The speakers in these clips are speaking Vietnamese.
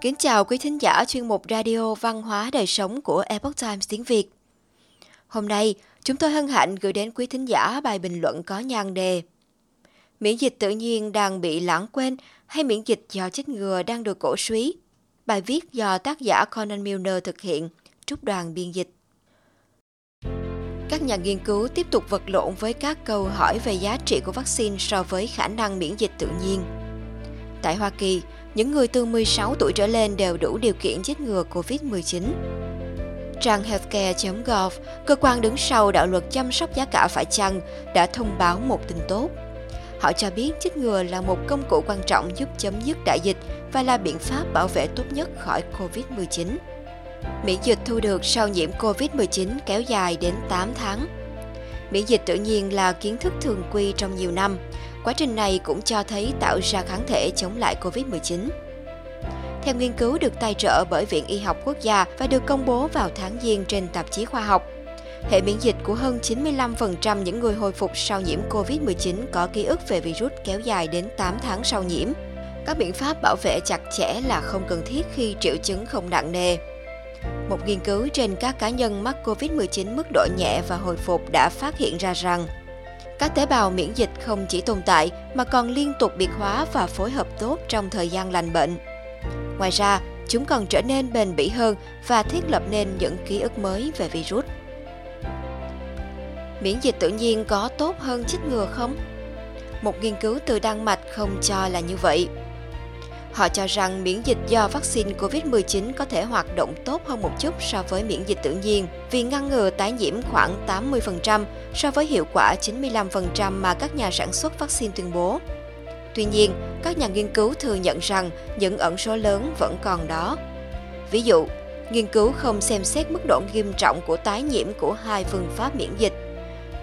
Kính chào quý thính giả chuyên mục Radio Văn hóa Đời Sống của Epoch Times tiếng Việt. Hôm nay, chúng tôi hân hạnh gửi đến quý thính giả bài bình luận có nhan đề Miễn dịch tự nhiên đang bị lãng quên hay miễn dịch do chích ngừa đang được cổ suý? Bài viết do tác giả Conan Milner thực hiện, trúc đoàn biên dịch. Các nhà nghiên cứu tiếp tục vật lộn với các câu hỏi về giá trị của vaccine so với khả năng miễn dịch tự nhiên. Tại Hoa Kỳ, những người từ 16 tuổi trở lên đều đủ điều kiện chích ngừa COVID-19. Trang healthcare.gov, cơ quan đứng sau đạo luật chăm sóc giá cả phải chăng, đã thông báo một tin tốt. Họ cho biết chích ngừa là một công cụ quan trọng giúp chấm dứt đại dịch và là biện pháp bảo vệ tốt nhất khỏi COVID-19. Miễn dịch thu được sau nhiễm COVID-19 kéo dài đến 8 tháng. Miễn dịch tự nhiên là kiến thức thường quy trong nhiều năm. Quá trình này cũng cho thấy tạo ra kháng thể chống lại COVID-19. Theo nghiên cứu được tài trợ bởi Viện Y học Quốc gia và được công bố vào tháng Giêng trên tạp chí khoa học, hệ miễn dịch của hơn 95% những người hồi phục sau nhiễm COVID-19 có ký ức về virus kéo dài đến 8 tháng sau nhiễm. Các biện pháp bảo vệ chặt chẽ là không cần thiết khi triệu chứng không nặng nề. Một nghiên cứu trên các cá nhân mắc COVID-19 mức độ nhẹ và hồi phục đã phát hiện ra rằng các tế bào miễn dịch không chỉ tồn tại mà còn liên tục biệt hóa và phối hợp tốt trong thời gian lành bệnh. Ngoài ra, chúng còn trở nên bền bỉ hơn và thiết lập nên những ký ức mới về virus. Miễn dịch tự nhiên có tốt hơn chích ngừa không? Một nghiên cứu từ Đan Mạch không cho là như vậy. Họ cho rằng miễn dịch do vaccine COVID-19 có thể hoạt động tốt hơn một chút so với miễn dịch tự nhiên vì ngăn ngừa tái nhiễm khoảng 80% so với hiệu quả 95% mà các nhà sản xuất vaccine tuyên bố. Tuy nhiên, các nhà nghiên cứu thừa nhận rằng những ẩn số lớn vẫn còn đó. Ví dụ, nghiên cứu không xem xét mức độ nghiêm trọng của tái nhiễm của hai phương pháp miễn dịch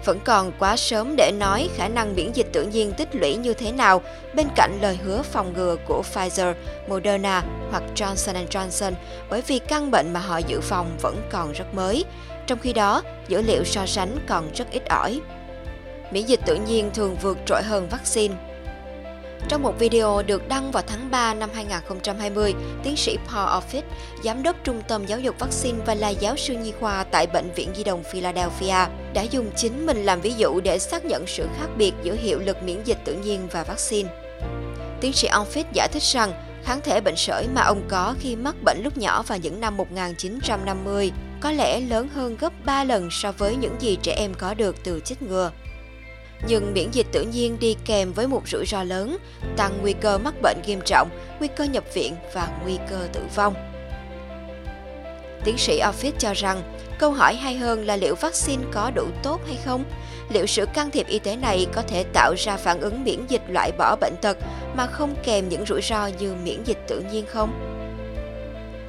vẫn còn quá sớm để nói khả năng miễn dịch tự nhiên tích lũy như thế nào bên cạnh lời hứa phòng ngừa của Pfizer, Moderna hoặc Johnson Johnson bởi vì căn bệnh mà họ dự phòng vẫn còn rất mới. Trong khi đó, dữ liệu so sánh còn rất ít ỏi. Miễn dịch tự nhiên thường vượt trội hơn vaccine. Trong một video được đăng vào tháng 3 năm 2020, tiến sĩ Paul Offit, giám đốc trung tâm giáo dục vaccine và là giáo sư nhi khoa tại Bệnh viện Di đồng Philadelphia, đã dùng chính mình làm ví dụ để xác nhận sự khác biệt giữa hiệu lực miễn dịch tự nhiên và vaccine. Tiến sĩ Offit giải thích rằng kháng thể bệnh sởi mà ông có khi mắc bệnh lúc nhỏ vào những năm 1950 có lẽ lớn hơn gấp 3 lần so với những gì trẻ em có được từ chích ngừa nhưng miễn dịch tự nhiên đi kèm với một rủi ro lớn, tăng nguy cơ mắc bệnh nghiêm trọng, nguy cơ nhập viện và nguy cơ tử vong. Tiến sĩ Office cho rằng, câu hỏi hay hơn là liệu vaccine có đủ tốt hay không? Liệu sự can thiệp y tế này có thể tạo ra phản ứng miễn dịch loại bỏ bệnh tật mà không kèm những rủi ro như miễn dịch tự nhiên không?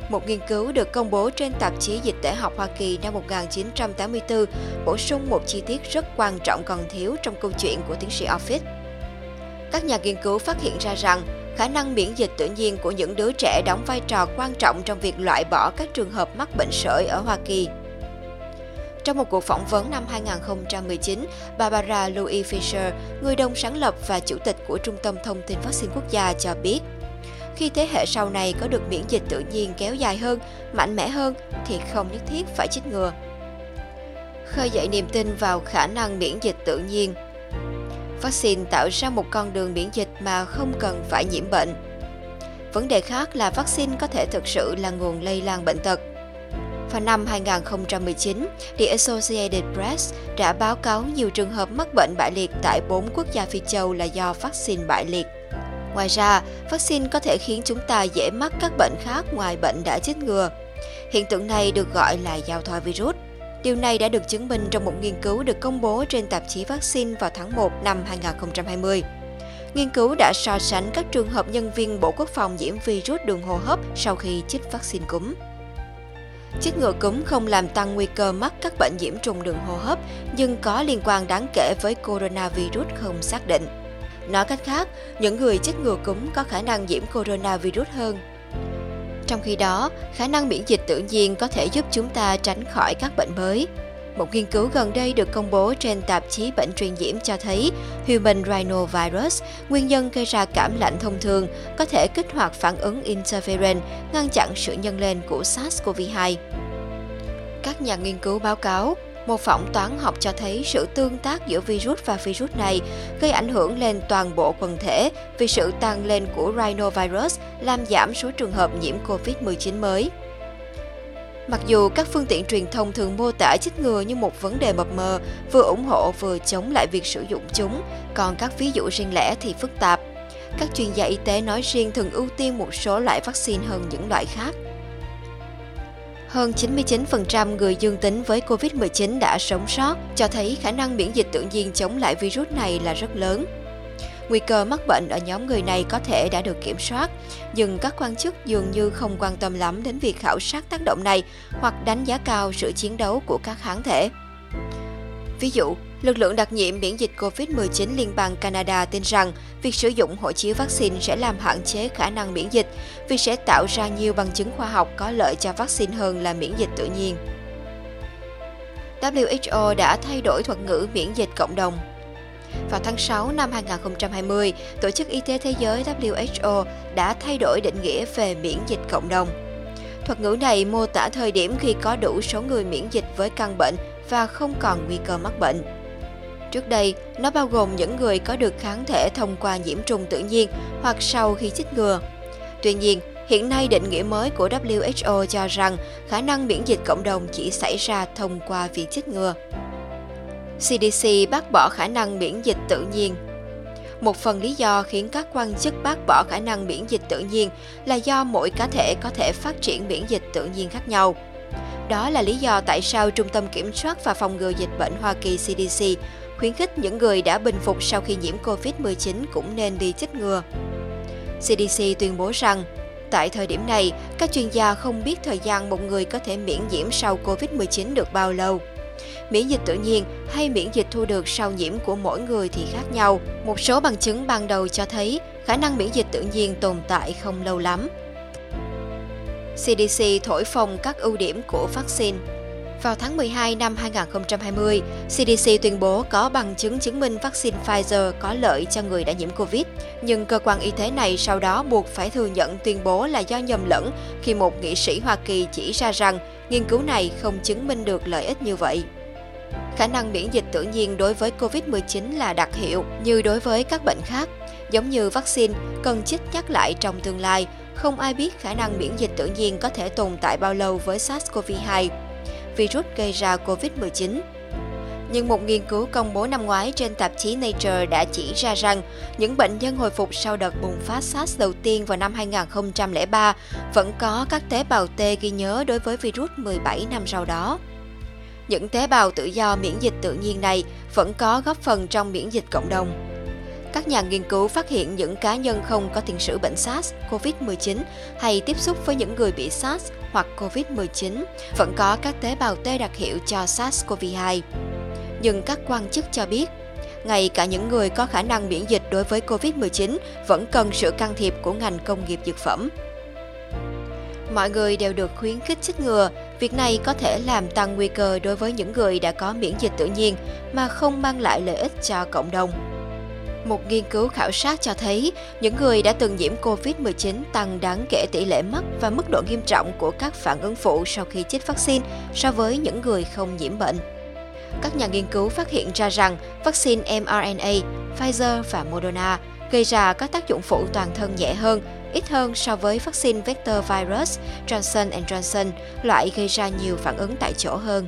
Một nghiên cứu được công bố trên tạp chí Dịch tễ học Hoa Kỳ năm 1984 bổ sung một chi tiết rất quan trọng còn thiếu trong câu chuyện của tiến sĩ Office. Các nhà nghiên cứu phát hiện ra rằng khả năng miễn dịch tự nhiên của những đứa trẻ đóng vai trò quan trọng trong việc loại bỏ các trường hợp mắc bệnh sởi ở Hoa Kỳ. Trong một cuộc phỏng vấn năm 2019, Barbara Louis Fisher, người đồng sáng lập và chủ tịch của Trung tâm Thông tin Vaccine Quốc gia cho biết, khi thế hệ sau này có được miễn dịch tự nhiên kéo dài hơn, mạnh mẽ hơn thì không nhất thiết phải chích ngừa. Khơi dậy niềm tin vào khả năng miễn dịch tự nhiên. Vaccine tạo ra một con đường miễn dịch mà không cần phải nhiễm bệnh. Vấn đề khác là vaccine có thể thực sự là nguồn lây lan bệnh tật. Vào năm 2019, The Associated Press đã báo cáo nhiều trường hợp mắc bệnh bại liệt tại bốn quốc gia Phi châu là do vaccine bại liệt. Ngoài ra, vaccine có thể khiến chúng ta dễ mắc các bệnh khác ngoài bệnh đã chích ngừa. Hiện tượng này được gọi là giao thoa virus. Điều này đã được chứng minh trong một nghiên cứu được công bố trên tạp chí vaccine vào tháng 1 năm 2020. Nghiên cứu đã so sánh các trường hợp nhân viên Bộ Quốc phòng nhiễm virus đường hô hấp sau khi chích vaccine cúm. Chích ngừa cúm không làm tăng nguy cơ mắc các bệnh nhiễm trùng đường hô hấp, nhưng có liên quan đáng kể với coronavirus không xác định. Nói cách khác, những người chích ngừa cúm có khả năng nhiễm coronavirus hơn. Trong khi đó, khả năng miễn dịch tự nhiên có thể giúp chúng ta tránh khỏi các bệnh mới. Một nghiên cứu gần đây được công bố trên tạp chí bệnh truyền nhiễm cho thấy Human Rhinovirus, nguyên nhân gây ra cảm lạnh thông thường, có thể kích hoạt phản ứng interferon, ngăn chặn sự nhân lên của SARS-CoV-2. Các nhà nghiên cứu báo cáo, một phỏng toán học cho thấy sự tương tác giữa virus và virus này gây ảnh hưởng lên toàn bộ quần thể vì sự tăng lên của rhinovirus làm giảm số trường hợp nhiễm COVID-19 mới. Mặc dù các phương tiện truyền thông thường mô tả chích ngừa như một vấn đề mập mờ, vừa ủng hộ vừa chống lại việc sử dụng chúng, còn các ví dụ riêng lẻ thì phức tạp. Các chuyên gia y tế nói riêng thường ưu tiên một số loại vaccine hơn những loại khác. Hơn 99% người dương tính với COVID-19 đã sống sót, cho thấy khả năng miễn dịch tự nhiên chống lại virus này là rất lớn. Nguy cơ mắc bệnh ở nhóm người này có thể đã được kiểm soát, nhưng các quan chức dường như không quan tâm lắm đến việc khảo sát tác động này hoặc đánh giá cao sự chiến đấu của các kháng thể. Ví dụ, lực lượng đặc nhiệm miễn dịch COVID-19 liên bang Canada tin rằng việc sử dụng hộ chiếu vaccine sẽ làm hạn chế khả năng miễn dịch vì sẽ tạo ra nhiều bằng chứng khoa học có lợi cho vaccine hơn là miễn dịch tự nhiên. WHO đã thay đổi thuật ngữ miễn dịch cộng đồng vào tháng 6 năm 2020, Tổ chức Y tế Thế giới WHO đã thay đổi định nghĩa về miễn dịch cộng đồng. Thuật ngữ này mô tả thời điểm khi có đủ số người miễn dịch với căn bệnh và không còn nguy cơ mắc bệnh. Trước đây, nó bao gồm những người có được kháng thể thông qua nhiễm trùng tự nhiên hoặc sau khi chích ngừa. Tuy nhiên, hiện nay định nghĩa mới của WHO cho rằng khả năng miễn dịch cộng đồng chỉ xảy ra thông qua việc chích ngừa. CDC bác bỏ khả năng miễn dịch tự nhiên. Một phần lý do khiến các quan chức bác bỏ khả năng miễn dịch tự nhiên là do mỗi cá thể có thể phát triển miễn dịch tự nhiên khác nhau. Đó là lý do tại sao Trung tâm Kiểm soát và Phòng ngừa Dịch bệnh Hoa Kỳ CDC khuyến khích những người đã bình phục sau khi nhiễm COVID-19 cũng nên đi chích ngừa. CDC tuyên bố rằng, tại thời điểm này, các chuyên gia không biết thời gian một người có thể miễn nhiễm sau COVID-19 được bao lâu. Miễn dịch tự nhiên hay miễn dịch thu được sau nhiễm của mỗi người thì khác nhau. Một số bằng chứng ban đầu cho thấy khả năng miễn dịch tự nhiên tồn tại không lâu lắm. CDC thổi phồng các ưu điểm của vaccine. Vào tháng 12 năm 2020, CDC tuyên bố có bằng chứng chứng minh vaccine Pfizer có lợi cho người đã nhiễm Covid, nhưng cơ quan y tế này sau đó buộc phải thừa nhận tuyên bố là do nhầm lẫn khi một nghị sĩ Hoa Kỳ chỉ ra rằng nghiên cứu này không chứng minh được lợi ích như vậy. Khả năng miễn dịch tự nhiên đối với COVID-19 là đặc hiệu như đối với các bệnh khác. Giống như vaccine, cần chích nhắc lại trong tương lai, không ai biết khả năng miễn dịch tự nhiên có thể tồn tại bao lâu với SARS-CoV-2, virus gây ra COVID-19. Nhưng một nghiên cứu công bố năm ngoái trên tạp chí Nature đã chỉ ra rằng những bệnh nhân hồi phục sau đợt bùng phát SARS đầu tiên vào năm 2003 vẫn có các tế bào T ghi nhớ đối với virus 17 năm sau đó. Những tế bào tự do miễn dịch tự nhiên này vẫn có góp phần trong miễn dịch cộng đồng. Các nhà nghiên cứu phát hiện những cá nhân không có tiền sử bệnh SARS, COVID-19 hay tiếp xúc với những người bị SARS hoặc COVID-19 vẫn có các tế bào T đặc hiệu cho SARS-CoV-2. Nhưng các quan chức cho biết, ngay cả những người có khả năng miễn dịch đối với COVID-19 vẫn cần sự can thiệp của ngành công nghiệp dược phẩm. Mọi người đều được khuyến khích chích ngừa, việc này có thể làm tăng nguy cơ đối với những người đã có miễn dịch tự nhiên mà không mang lại lợi ích cho cộng đồng. Một nghiên cứu khảo sát cho thấy những người đã từng nhiễm COVID-19 tăng đáng kể tỷ lệ mắc và mức độ nghiêm trọng của các phản ứng phụ sau khi chích vaccine so với những người không nhiễm bệnh. Các nhà nghiên cứu phát hiện ra rằng vaccine mRNA, Pfizer và Moderna gây ra các tác dụng phụ toàn thân nhẹ hơn ít hơn so với vaccine vector virus Johnson Johnson, loại gây ra nhiều phản ứng tại chỗ hơn.